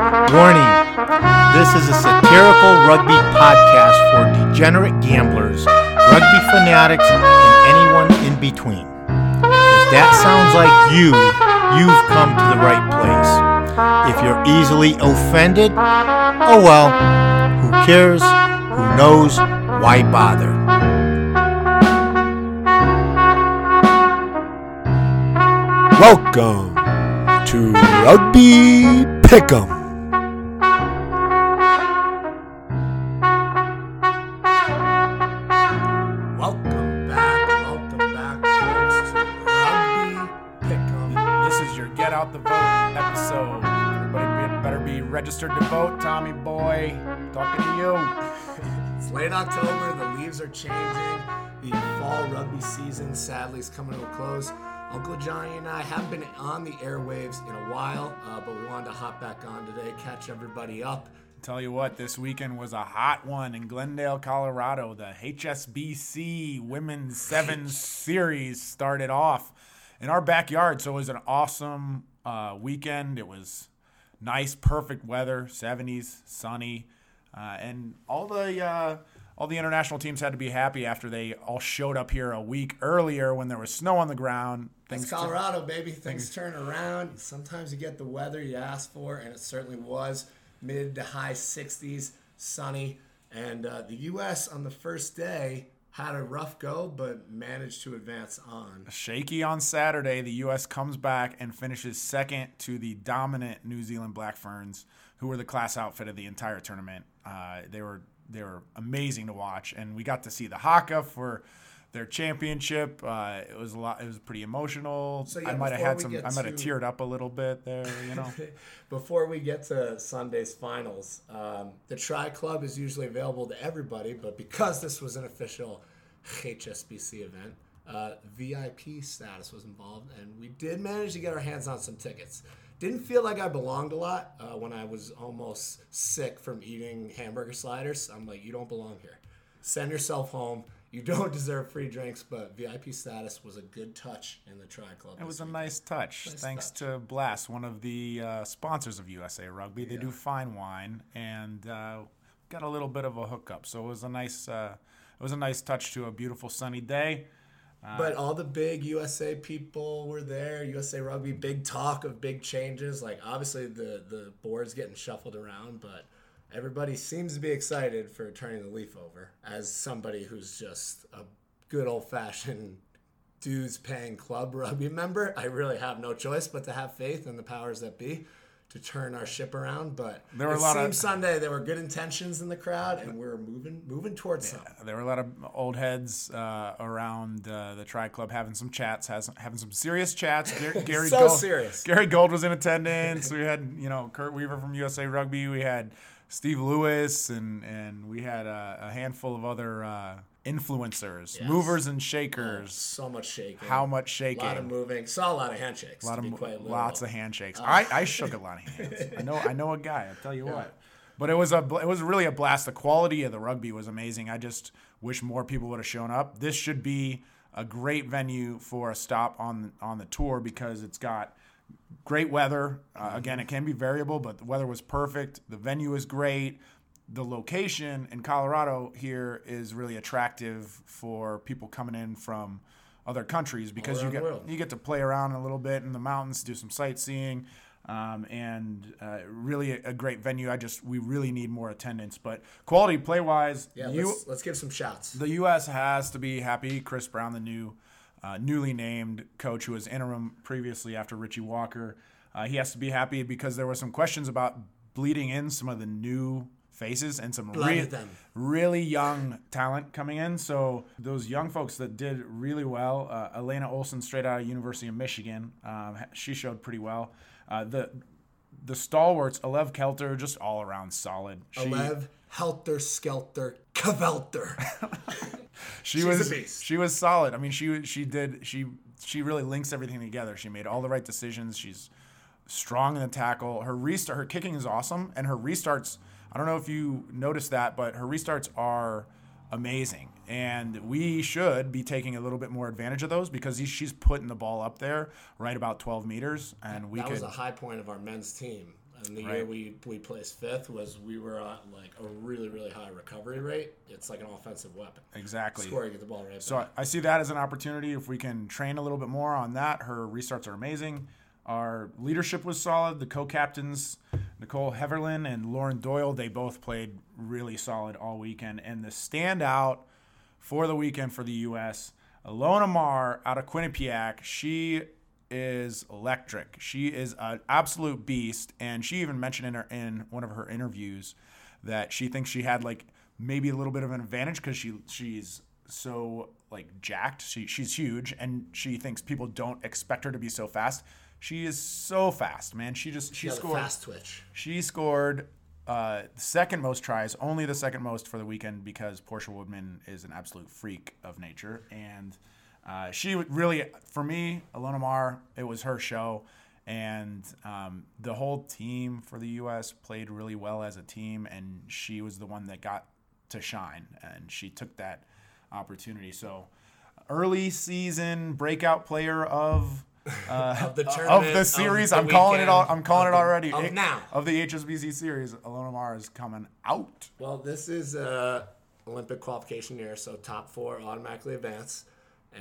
Warning this is a satirical rugby podcast for degenerate gamblers, rugby fanatics, and anyone in between. If that sounds like you, you've come to the right place. If you're easily offended, oh well, who cares? Who knows? Why bother? Welcome to Rugby Pick'em. Changing, the fall rugby season sadly is coming to a close. Uncle Johnny and I haven't been on the airwaves in a while, uh, but we wanted to hop back on today, catch everybody up. Tell you what, this weekend was a hot one in Glendale, Colorado. The HSBC Women's Sevens Series started off in our backyard, so it was an awesome uh, weekend. It was nice, perfect weather, 70s, sunny, uh, and all the uh, all the international teams had to be happy after they all showed up here a week earlier when there was snow on the ground. It's Things Colorado, baby. Things turn around. Sometimes you get the weather you ask for, and it certainly was mid to high 60s, sunny. And uh, the U.S. on the first day had a rough go, but managed to advance on. Shaky on Saturday, the U.S. comes back and finishes second to the dominant New Zealand Black Ferns, who were the class outfit of the entire tournament. Uh, they were they were amazing to watch, and we got to see the Haka for their championship. Uh, it was a lot. It was pretty emotional. So, yeah, I might have had some. I might have teared up a little bit there. You know. Before we get to Sunday's finals, um, the Tri Club is usually available to everybody, but because this was an official HSBC event, uh, VIP status was involved, and we did manage to get our hands on some tickets. Didn't feel like I belonged a lot uh, when I was almost sick from eating hamburger sliders. I'm like, you don't belong here. Send yourself home. You don't deserve free drinks, but VIP status was a good touch in the Tri Club. It was a nice touch. Thanks to Blast, one of the uh, sponsors of USA Rugby. They do fine wine, and uh, got a little bit of a hookup. So it was a nice, uh, it was a nice touch to a beautiful sunny day. But all the big USA people were there. USA Rugby, big talk of big changes. Like obviously the the board's getting shuffled around, but everybody seems to be excited for turning the leaf over. As somebody who's just a good old fashioned dues paying club rugby member, I really have no choice but to have faith in the powers that be to turn our ship around. But There were it a lot of- Sunday there were good intentions in the crowd, and we are moving moving towards something. There were a lot of old heads uh, around uh, the Tri Club having some chats, has, having some serious chats. Gar- Gary So Gold, serious. Gary Gold was in attendance. we had you know Kurt Weaver from USA Rugby. We had Steve Lewis, and and we had a, a handful of other uh, influencers, Yes. movers and shakers. So much shaking. How much shaking? A lot of moving. Saw a lot of handshakes. A lot of mo- lots of handshakes. Uh. I, I shook a lot of hands. I know I know a guy. I tell you what. But it was a it was really a blast. The quality of the rugby was amazing. I just wish more people would have shown up. This should be a great venue for a stop on on the tour because it's got great weather. Uh, again, it can be variable, but the weather was perfect. The venue is great. The location in Colorado here is really attractive for people coming in from other countries because you get you get to play around a little bit in the mountains, do some sightseeing, um, and uh, really a, a great venue. I just we really need more attendance, but quality play wise, Yeah, you, let's, let's give some shots. the U.S. has to be happy. Chris Brown, the new, uh, newly named coach who was interim previously after Richie Walker, uh, he has to be happy because there were some questions about bleeding in some of the new faces and some re- really young talent coming in. So those young folks that did really well, uh, Elena Olson, straight out of University of Michigan, um, she showed pretty well. Uh, the the stalwarts, Alev Kelter, just all around solid. She, Alev, Helter, Skelter, Kavelter. she She's was a beast. she was solid. I mean, she she did she she really links everything together. She made all the right decisions. She's strong in the tackle. Her restart, her kicking is awesome, and her restarts. I don't know if you noticed that, but her restarts are amazing, and we should be taking a little bit more advantage of those because he, she's putting the ball up there right about 12 meters, and we that could. was a high point of our men's team. And the year we we placed fifth was we were at like a really really high recovery rate. It's like an offensive weapon. Exactly. Score, you get the ball right So back. I, I see that as an opportunity. If we can train a little bit more on that, her restarts are amazing. Our leadership was solid. The co-captains, Nicole Heavirland and Lauren Doyle, they both played really solid all weekend. And the standout for the weekend for the U.S., Ilona Maher out of Quinnipiac, she is electric. She is an absolute beast, and she even mentioned in her in one of her interviews that she thinks she had like maybe a little bit of an advantage because she she's so like jacked. She she's huge, and she thinks people don't expect her to be so fast. She is so fast, man. She just she the scored. fast twitch. She scored uh, the second most tries, only the second most for the weekend because Portia Woodman is an absolute freak of nature. And uh, she really, for me, Ilona Maher, it was her show. And um, the whole team for the U.S. played really well as a team, and she was the one that got to shine, and she took that opportunity. So, early season breakout player of uh, Of the of tournament, the of series. the I'm calling it all. I'm calling of it the- already. of It- now. of the HSBC series, Ilona Maher is coming out. Well, this is uh, Olympic qualification year, so top four automatically advance.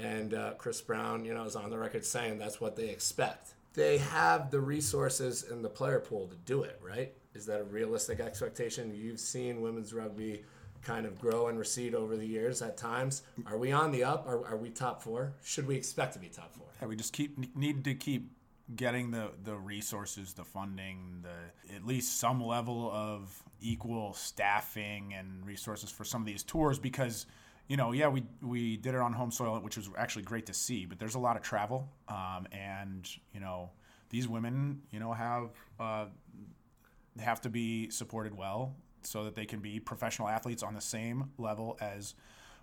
And uh, Chris Brown, you know, is on the record saying that's what they expect. They have the resources in the player pool to do it, right? Is that a realistic expectation? You've seen women's rugby kind of grow and recede over the years at times. Are we on the up? Are, are we top four? Should we expect to be top four? Yeah, we just keep need to keep getting the the resources, the funding, the at least some level of equal staffing and resources for some of these tours because you know yeah we we did it on home soil which was actually great to see but there's a lot of travel um, and you know these women you know have uh, have to be supported well so that they can be professional athletes on the same level as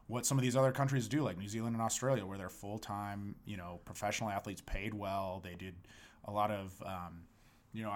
what some of these other countries do, like New Zealand and Australia, where they're full time, you know, professional athletes paid well. They did a lot of, um, you know,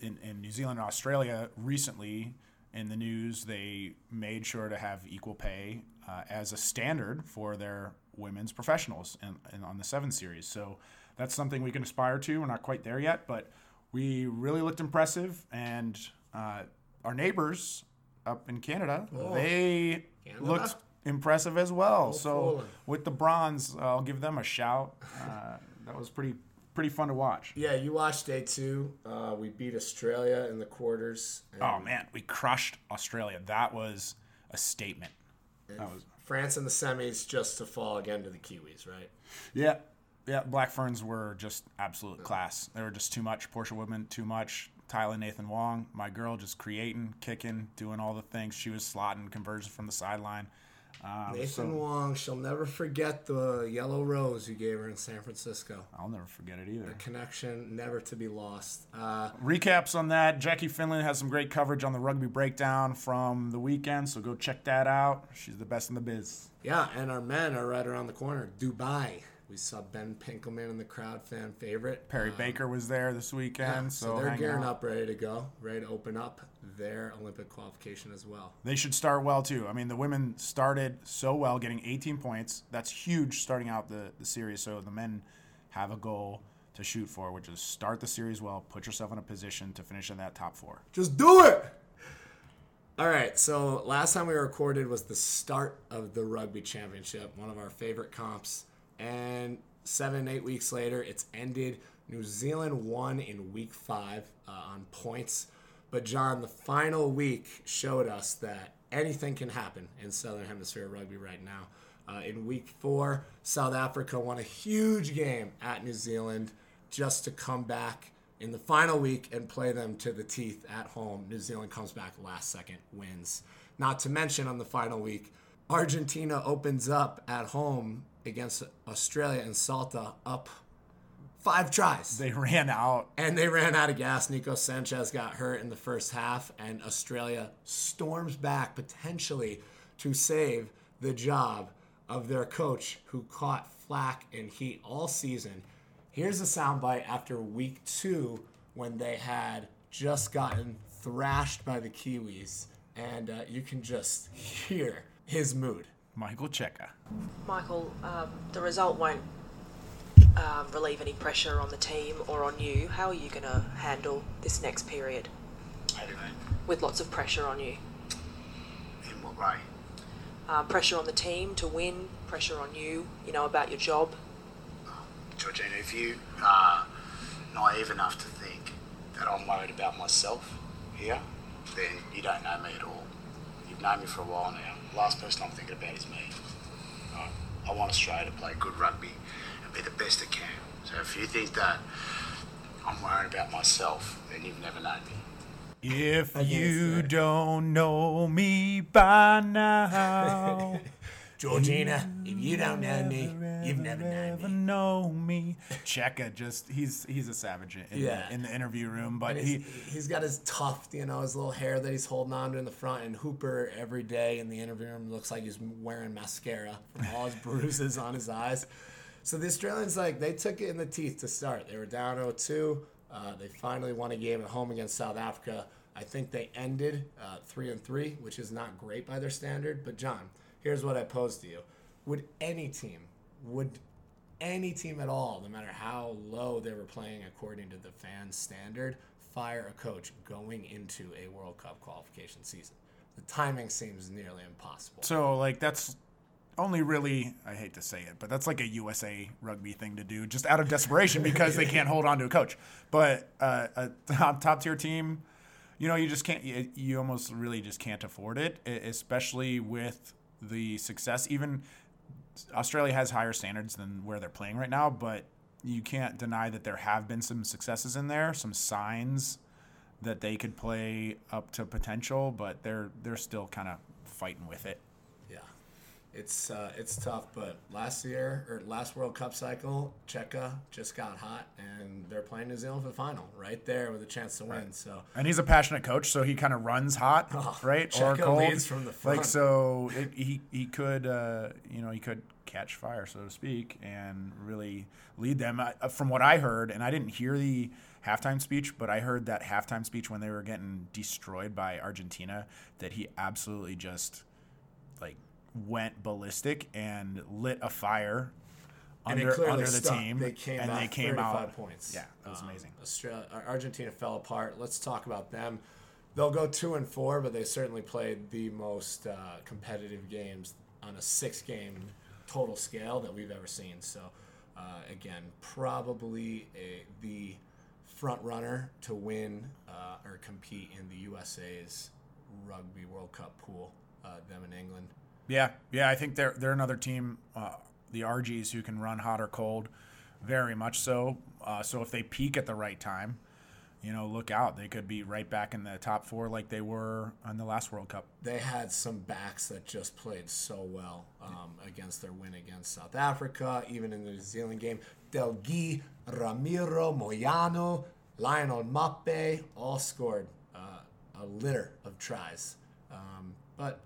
in, in New Zealand and Australia recently in the news, they made sure to have equal pay uh, as a standard for their women's professionals and, and on the seven series. So that's something we can aspire to. We're not quite there yet, but we really looked impressive. And uh, our neighbors up in Canada, they Canada? looked impressive as well. so fooling. with the bronze, I'll give them a shout. Uh, that was pretty pretty fun to watch. Yeah, you watched day two. Uh, we beat Australia in the quarters. Oh man, we crushed Australia. That was a statement. That was France in the semis just to fall again to the Kiwis, right? yeah. Yeah, Black Ferns were just absolute class. They were just too much. Portia Woodman, too much. Tyla Nathan Wong, my girl, just creating, kicking, doing all the things. She was slotting conversions from the sideline. Um, Nathan so Wong, she'll never forget the yellow rose you gave her in San Francisco. I'll never forget it either. The connection never to be lost. Uh, Recaps on that. Jackie Finlan has some great coverage on the rugby breakdown from the weekend, so go check that out. She's the best in the biz. yeah, and our men are right around the corner. Dubai. We saw Ben Pinkelman in the crowd, fan favorite. Perry um, Baker was there this weekend, So so, they're gearing out. up, ready to go, ready to open up their Olympic qualification as well. They should start well too. I mean, the women started so well, getting 18 points. That's huge starting out the, the series. So the men have a goal to shoot for, which is start the series well, put yourself in a position to finish in that top four. Just do it. All right, so last time we recorded was the start of the rugby championship, one of our favorite comps. And seven, eight weeks later, it's ended. New Zealand won in week five uh, on points. But, John, the final week showed us that anything can happen in Southern Hemisphere rugby right now. Uh, in week four, South Africa won a huge game at New Zealand just to come back in the final week and play them to the teeth at home. New Zealand comes back last second, wins. Not to mention on the final week, Argentina opens up at home against Australia and Salta up five tries. They ran out. And they ran out of gas. Nico Sanchez got hurt in the first half, and Australia storms back potentially to save the job of their coach who caught flack and heat all season. Here's a soundbite after week two when they had just gotten thrashed by the Kiwis, and uh, you can just hear his mood. Michael Cheika. Michael, um, the result won't um, relieve any pressure on the team or on you. How are you going to handle this next period? with lots of pressure on you. In what way? Uh, pressure on the team to win, pressure on you, you know, about your job. Georgina, if you are naive enough to think that I'm worried about myself here, then you don't know me at all. You've known me for a while now. The last person I'm thinking about is me. Right? I want Australia to play good rugby and be the best it can. So if you think that I'm worried about myself, then you've never known me. If you say. don't know me by now, Georgina, if you don't know me, you've never known me. know me. Cheika just he's he's a savage in, Yeah. the, in the interview room, but he he's, he's got his tuft, you know, his little hair that he's holding on to in the front. And Hooper every day in the interview room looks like he's wearing mascara from all his bruises on his eyes. So the Australians, like, they took it in the teeth to start. They were down 0-2. Uh, they finally won a game at home against South Africa. I think they ended uh, three and three, which is not great by their standard. But John, here's what I pose to you: Would any team, would any team at all, no matter how low they were playing according to the fans' standard, fire a coach going into a World Cup qualification season? The timing seems nearly impossible. so like that's only really I hate to say it, but that's like a USA rugby thing to do, just out of desperation because they can't hold on to a coach. But uh, a top top tier team, you know, you just can't. You, you almost really just can't afford it, especially with the success. Even Australia has higher standards than where they're playing right now, but you can't deny that there have been some successes in there, some signs that they could play up to potential, but they're they're still kind of fighting with it. It's uh, it's tough. But last year or last World Cup cycle, Cheika just got hot, and they're playing New Zealand for the final, right there with a chance to win. So And he's a passionate coach, so he kind of runs hot, right? Cheika or cold. leads from the front. Like so, it, he he could uh, you know he could catch fire, so to speak, and really lead them. I, uh, from what I heard, and I didn't hear the halftime speech, but I heard that halftime speech when they were getting destroyed by Argentina, that he absolutely just like went ballistic and lit a fire and under under the stuck. team, They came and they came 35 out. points. Yeah, that was Um, amazing. Australia, Argentina fell apart. Let's talk about them. They'll go two and four, but they certainly played the most uh, competitive games on a six-game total scale that we've ever seen. So, uh, again, probably a, the front runner to win uh, or compete in the USA's Rugby World Cup pool. Uh, them in England. Yeah, yeah, I think they're they're another team, uh, the RGs, who can run hot or cold, very much so. Uh, so if they peak at the right time, you know, look out. They could be right back in the top four like they were on the last World Cup. they had some backs that just played so well um, against their win against South Africa, even in the New Zealand game. Delguy, Ramiro, Moyano, Lionel Mappe all scored uh, a litter of tries. Um, but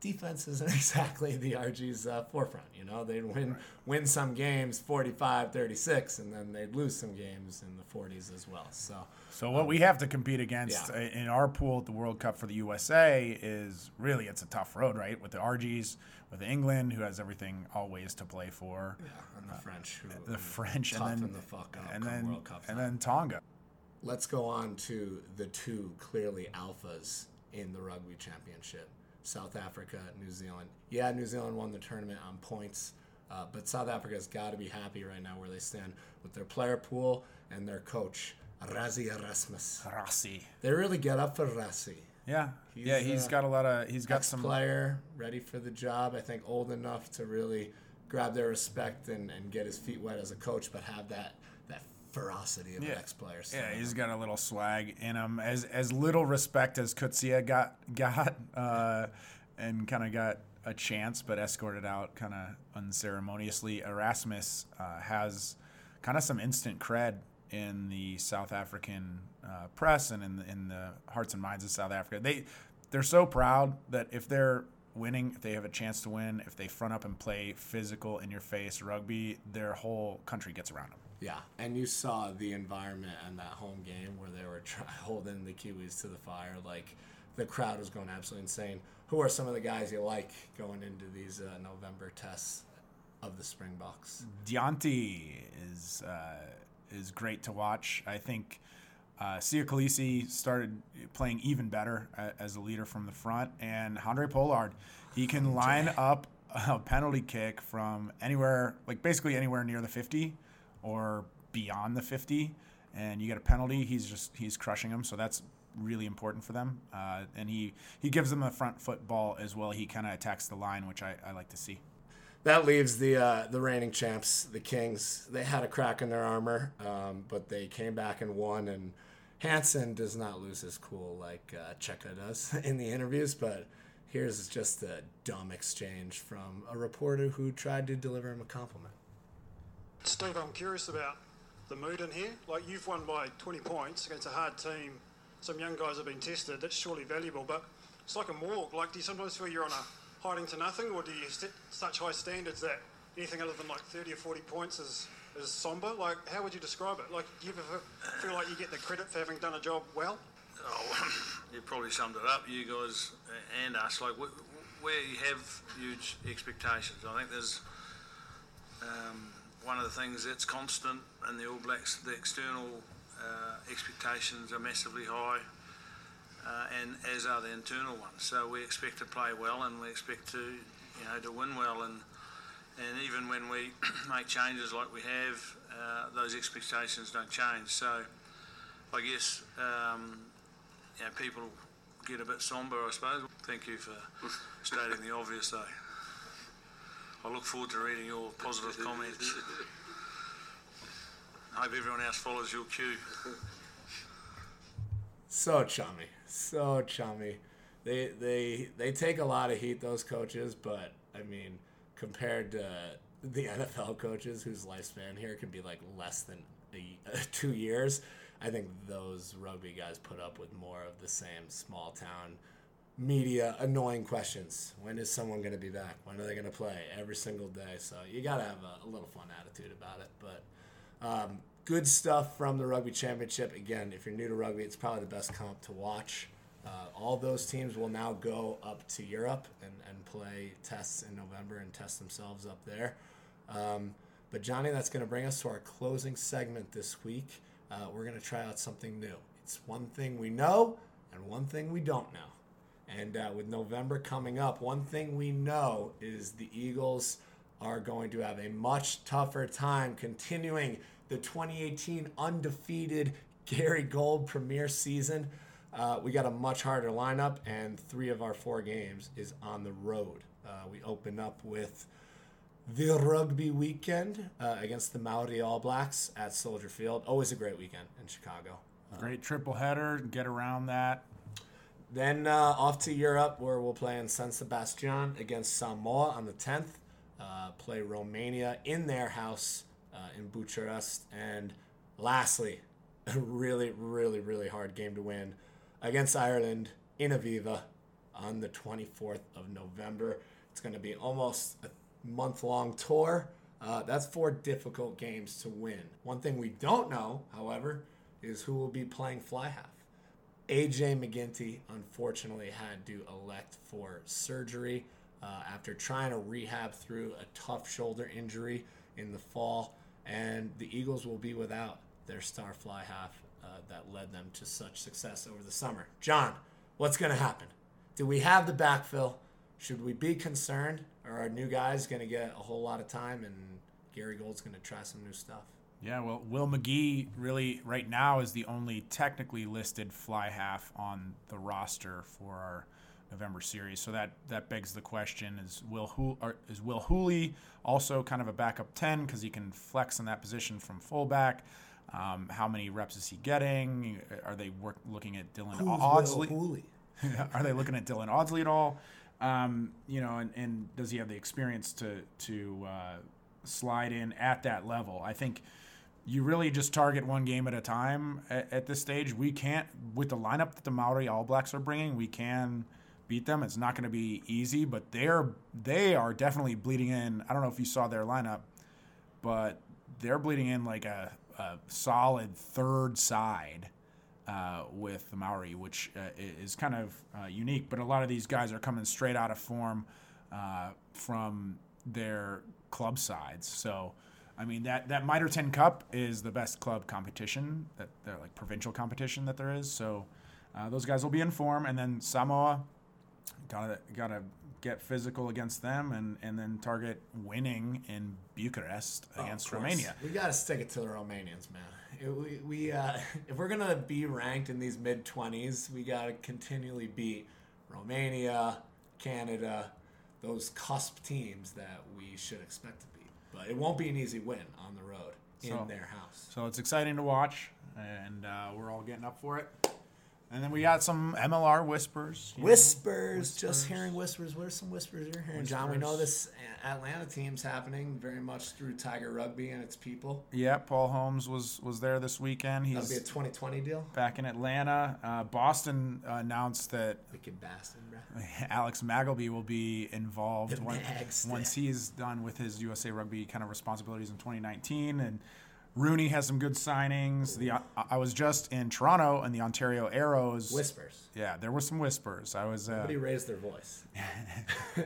defense isn't exactly the RG's uh, forefront. You know, they'd win win some games 45-36, and then they'd lose some games in the 40s as well. So So what we have to compete against Um, yeah. uh, in our pool at the World Cup for the USA is really it's a tough road, right? With the RGs, with England, who has everything always to play for, and the French, who the French, and then the fuck up and then World Cup and then Tonga. Let's go on to the two clearly alphas in the rugby championship South Africa, New Zealand. Yeah, New Zealand won the tournament on points, uh, but South Africa's got to be happy right now where they stand with their player pool and their coach, Rassie Erasmus. Rossi. They really get up for Rassie. Yeah, yeah, He's, he's uh, got a lot of he's got some player, ready for the job. I think old enough to really grab their respect and, and get his feet wet as a coach, but have that ferocity of an ex player. Yeah, he's got a little swag in him. As as little respect as Coetzee got got, uh, and kind of got a chance, but escorted out kind of unceremoniously. Erasmus uh, has kind of some instant cred in the South African uh, press and in the, in the hearts and minds of South Africa. They they're so proud that if they're winning, if they have a chance to win, if they front up and play physical in your face rugby, their whole country gets around them. Yeah, and you saw the environment on that home game where they were try- holding the Kiwis to the fire. Like the crowd was going absolutely insane. Who are some of the guys you like going into these uh, November tests of the Springboks? Deonte is uh, is great to watch. I think Uh, Siya Kolisi started playing even better uh, as a leader from the front, and Handré Pollard, he can line up a penalty kick from anywhere, like basically anywhere near the 50 or beyond the 50, and you get a penalty. He's just he's crushing them, so that's really important for them. Uh, and he he gives them the front foot ball as well. He kind of attacks the line, which I, I like to see. That leaves the uh, the reigning champs, the Kings. They had a crack in their armor, um, but they came back and won. And Hansen does not lose his cool like uh, Cheika does in the interviews, but here's just a dumb exchange from a reporter who tried to deliver him a compliment. Steve, I'm curious about the mood in here. Like you've won by 20 points against a hard team. Some young guys have been tested. That's surely valuable, but it's like a morgue. Like, do you sometimes feel you're on a hiding to nothing, or do you set such high standards that anything other than like 30 or 40 points is, is somber? Like, how would you describe it? Like, do you ever feel like you get the credit for having done a job well? Oh, you probably summed it up, you guys and us. Like, where you have huge expectations, I think there's um, one of the things that's constant in the All Blacks, the external uh, expectations are massively high uh, and as are the internal ones. So we expect to play well, and we expect to, you know, to win well, and and even when we make changes like we have, uh, those expectations don't change. So I guess um, you know, people get a bit somber, I suppose. Thank you for stating the obvious, though. I look forward to reading your positive comments. I hope everyone else follows your cue. So chummy so chummy. They they they take a lot of heat those coaches, but I mean, compared to the NFL coaches whose lifespan here can be like less than a, two years, I think those rugby guys put up with more of the same small town media annoying questions. When is someone going to be back? When are they going to play? Every single day. So you got to have a, a, little fun attitude about it. But um, good stuff from the Rugby Championship. Again, if you're new to rugby, it's probably the best comp to watch. Uh, all those teams will now go up to Europe and, and play tests in November and test themselves up there. Um, but, Johnny, that's going to bring us to our closing segment this week. Uh, we're going to try out something new. It's one thing we know and one thing we don't know. And uh, with November coming up, one thing we know is the Eagles are going to have a much tougher time continuing the 2018 undefeated Gary Gold Premier season. Uh, we got a much harder lineup, and three of our four games is on the road. Uh, we open up with the rugby weekend uh, against the Maori All Blacks at Soldier Field. Always a great weekend in Chicago. Great triple header. Get around that. Then uh, off to Europe, where we'll play in San Sebastian against Samoa on the 10th. Uh, play Romania in their house uh, in Bucharest. And lastly, a really, really, really hard game to win against Ireland in Aviva on the 24th of November. It's going to be almost a month long tour. Uh, that's four difficult games to win. One thing we don't know, however, is who will be playing fly half. AJ MacGinty unfortunately had to elect for surgery uh, after trying to rehab through a tough shoulder injury in the fall, and the Eagles will be without their star fly half uh, that led them to such success over the summer. John, what's going to happen? Do we have the backfill? Should we be concerned? Are our new guys going to get a whole lot of time and Gary Gold's going to try some new stuff? Yeah, well, Will Magie really right now is the only technically listed fly half on the roster for our November series. So that that begs the question: Is Will Hool, is Will Hooley also kind of a backup ten because he can flex in that position from fullback? Um, how many reps is he getting? Are they work, looking at Dylan Who's Audsley? Are they looking at Dylan Audsley at all? Um, you know, and, and, does he have the experience to to uh, slide in at that level? I think you really just target one game at a time at, at, this stage. We can't with the lineup that the Maori All Blacks are bringing. We can beat them. It's not going to be easy, but they're they are definitely bleeding in. I don't know if you saw their lineup, but they're bleeding in like a a solid third side uh, with the Maori, which uh, is kind of uh, unique. But a lot of these guys are coming straight out of form uh, from their club sides. So I mean that that Mitre 10 Cup is the best club competition that they're like provincial competition that there is. So uh, those guys will be in form, and then Samoa gotta gotta get physical against them, and and then target winning in Bucharest Oh, against. Romania. We got to stick it to the Romanians, man. It- we, we uh, if we're gonna be ranked in these mid twenties, we got to continually beat Romania, Canada, those cusp teams that we should expect to beat. But it won't be an easy win on the road in So- their house. So it's exciting to watch, and uh, we're all getting up for it. And then we got some MLR whispers. know. Whispers, just hearing whispers. What are some whispers you're hearing, John? We know this Atlanta team's happening very much through Tiger Rugby and its people. Yeah, Paul Holmes was was there this weekend. That'll be a He's 2020 deal. back in Atlanta. Uh, Boston announced that Wicked bastard, bro. Alex Magleby will be involved Magster. once he's done with his USA Rugby kind of responsibilities in 2019. And Rooney has some good signings. The I, I was just in Toronto and the Ontario Arrows. Whispers. Yeah, there were some whispers. I was uh, Nobody raised their voice.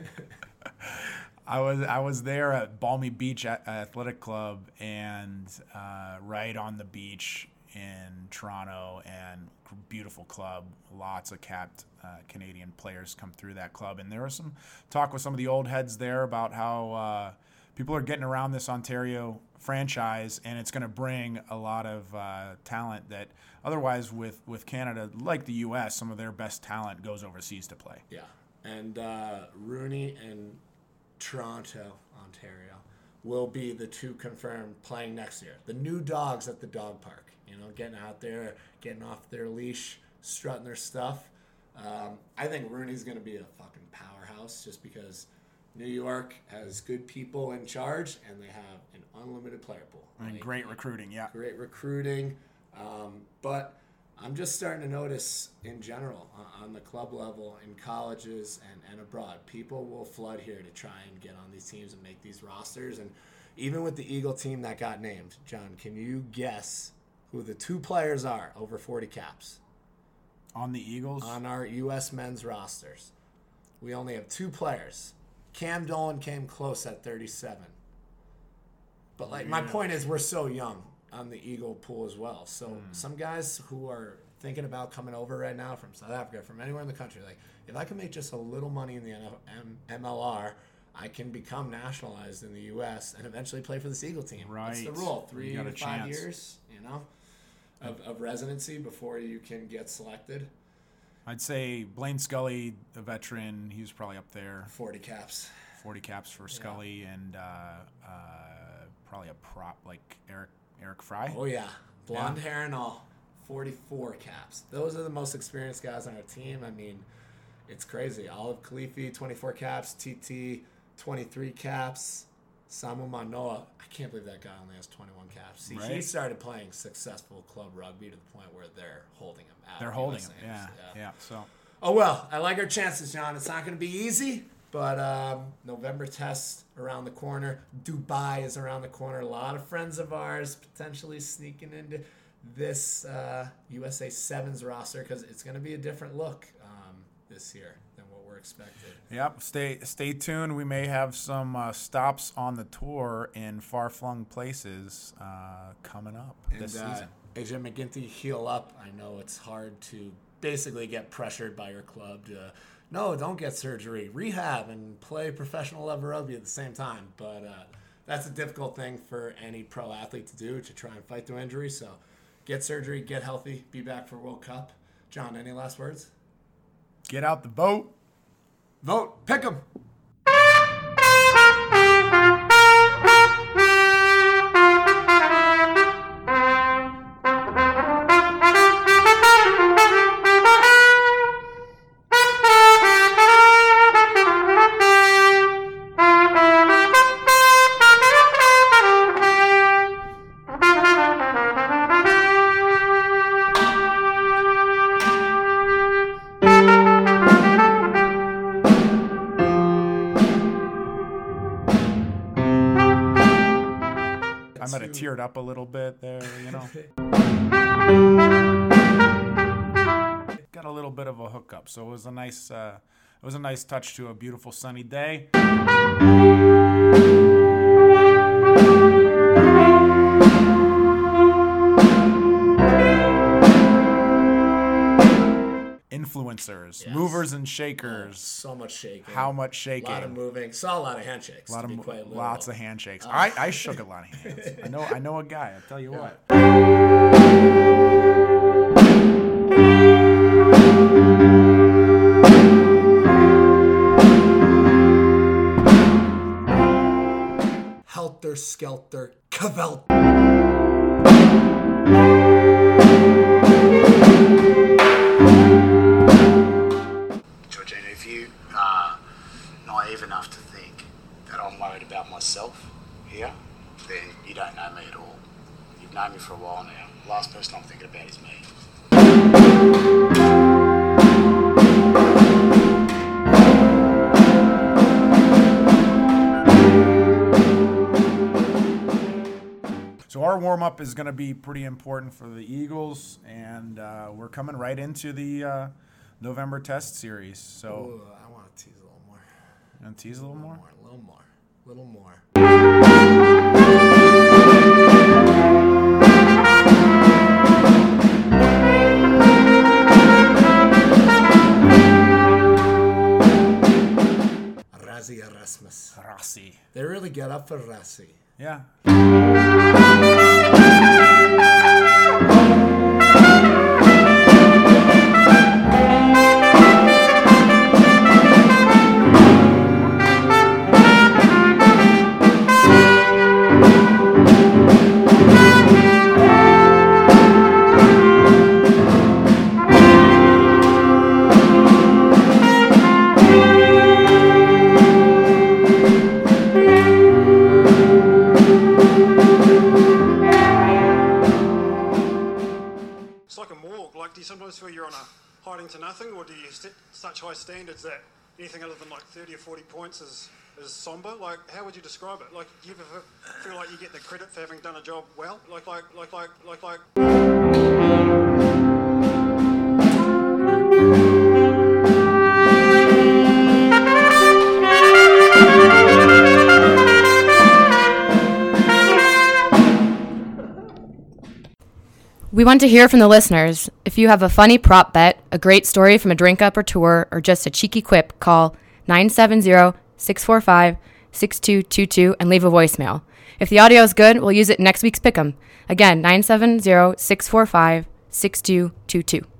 I was I was there at Balmy Beach Athletic Club and uh, right on the beach in Toronto and beautiful club. Lots of capped uh, Canadian players come through that club, and there was some talk with some of the old heads there about how uh, people are getting around this Ontario franchise, and it's going to bring a lot of uh, talent that otherwise with with Canada, like the U.S., some of their best talent goes overseas to play. Yeah. And uh, Rooney and Toronto, Ontario, will be the two confirmed playing next year. The new dogs at the dog park, you know, getting out there, getting off their leash, strutting their stuff. Um, I think Rooney's going to be a fucking powerhouse just because New York has good people in charge and they have an unlimited player pool. And Like, great recruiting, yeah. great recruiting. Um, but I'm just starting to notice in general uh, on the club level, in colleges and, and abroad, people will flood here to try and get on these teams and make these rosters. And even with the Eagle team that got named, John, can you guess who the two players are over 40 caps On the Eagles, on our U.S. men's rosters? We only have two players. Cam Dolan came close at 37. But like my point is, we're so young on the Eagle pool as well. So some guys who are thinking about coming over right now from South Africa, from anywhere in the country, like if I can make just a little money in the NF M- MLR, I can become nationalized in the U.S. and eventually play for this Eagle team. Right. That's the rule: three to five chance. years, you know, of, of residency before you can get selected. I'd say Blaine Scully, a veteran, he was probably up there. Forty caps. 40 caps for Scully, and uh, uh, probably a prop like Eric Eric Fry. Oh yeah, blonde hair and all. Forty-four caps. Those are the most experienced guys on our team. I mean, it's crazy. Olive Kilifi, twenty-four caps. TT, twenty-three caps. Samu Manoa, I can't believe that guy only has twenty-one caps. See, he started playing successful club rugby to the point where they're holding him out. They're holding him. names. Yeah, yeah. So Oh well, I like our chances, John. It's not going to be easy, but um, November test around the corner. Dubai is around the corner. A lot of friends of ours potentially sneaking into this uh, USA Sevens roster because it's going to be a different look um, this year we're expected. Yep. Stay stay tuned. We may have some uh, stops on the tour in far flung places uh, coming up this and, uh, season. AJ MacGinty, heal up. I know it's hard to basically get pressured by your club to no, don't get surgery, rehab, and play professional level rugby at the same time. But uh, that's a difficult thing for any pro athlete to do to try and fight through injury. So get surgery, get healthy, be back for World Cup. John, any last words? Get out the vote. Vote, Pick pick 'em. Up a little bit there, you know. Got a little bit of a hookup, so it was a nice, uh, it was a nice touch to a beautiful sunny day. Influencers, Yes. movers and shakers. So much shaking. How much shaking? A lot of moving. Saw a lot of handshakes. A lot of be mo- quite literal. lots of handshakes. Uh. I, I shook a lot of hands. I know I know a guy. I'll tell you what. Helter Skelter Cavelt. Up is going to be pretty important for the Eagles, and uh, we're coming right into the uh, November Test series. So, Ooh, I want to tease a little more. you want to tease a little more? More, a little more. A little more. Rassie Erasmus. Rossi. They really get up for Rassie. Yeah. Like do you sometimes feel you're on a hiding to nothing, or do you set such high standards that anything other than like 30 or 40 points is, is somber? Like, how would you describe it? Like, do you ever feel like you get the credit for having done a job well? Like, like, like, like, like, like. We want to hear from the listeners. If you have a funny prop bet, a great story from a drink up or tour, or just a cheeky quip, call 970 645 6222 and leave a voicemail. If the audio is good, we'll use it in next week's Pick'em. Again, 970 645 6222.